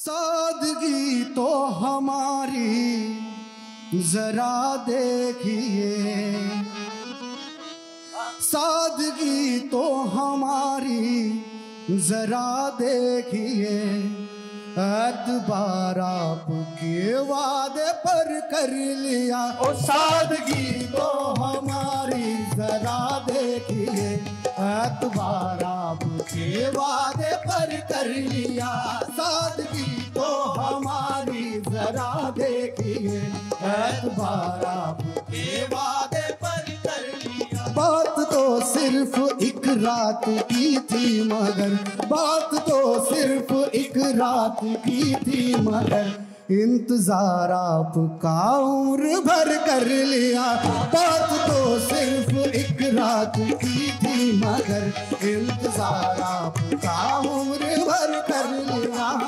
सादगी तो हमारी, जरा देखिए। सादगी तो हमारी, जरा देखिए। एतबार आपके वादे पर कर लिया। ओ सादगी तो हमारी, जरा देखिए। एतबार आपके वादे पर कर लिया। देखिए एतबार वादे पर कर लिया। बात तो सिर्फ़ एक रात की थी, मगर बात तो सिर्फ़ एक रात की थी, मगर इंतज़ार आपका उम्र भर कर लिया। बात तो सिर्फ़ एक रात की थी, मगर इंतज़ार आपका उम्र भर कर लिया।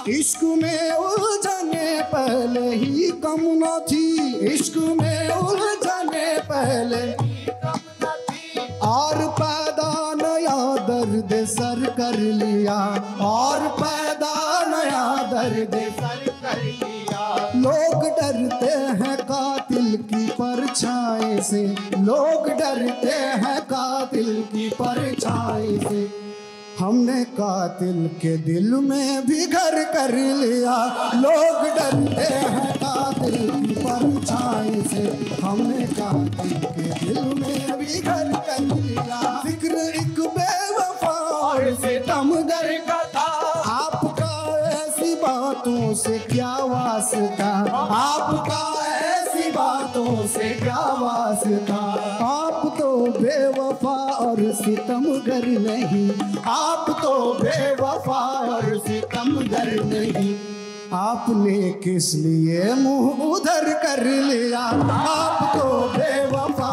इश्क में उलझने पहले ही कम न थी। इश्क में उलझने पहले और पैदा नया दर्द सर कर लिया। और पैदा नया दर्द सर कर लिया लोग डरते हैं कातिल की परछाई से। लोग डरते हैं कातिल की परछाई से। हमने कातिल के दिल में भी घर कर लिया। लोग डरते हैं कातिल की परछाई से। हमने कातिल के दिल में भी घर कर लिया। फ़िक्र एक बेवफा और सितमगर का था आपका ऐसी बातों से क्या वास्ता बातों से क्या वास्ता आप तो बेवफा और सितमगर नहीं। आप तो बेवफा और सितमगर नहीं। आपने किस लिए मुँह उधर कर लिया? आप तो बेवफा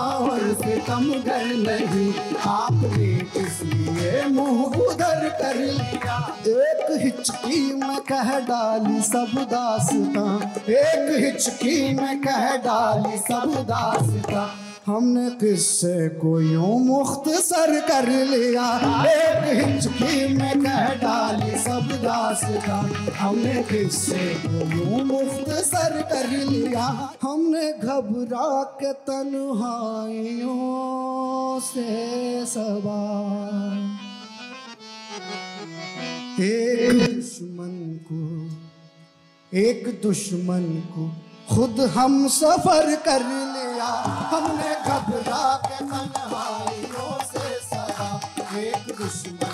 और सितमगर नहीं आपने किस लिए मुँह उधर कर लिया। एक हिचकी में कह डाली सब दासता, एक हिचकी में कह डाली सब दासता। हमने किससे को यूँ मुख्तसर कर लिया? एक हिचकी में कह डाली दासता हमने किससे यूँ मुख्तसर कर लिया हमने घबरा के तन्हाइयों से सवार एक दुश्मन को, एक दुश्मन को खुद हम सफ़र कर लिया। हमने घबरा के तन्हाइयों से सदा एक दुश्मन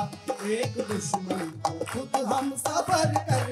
एक दुश्मन खुद हम सफ़र कर।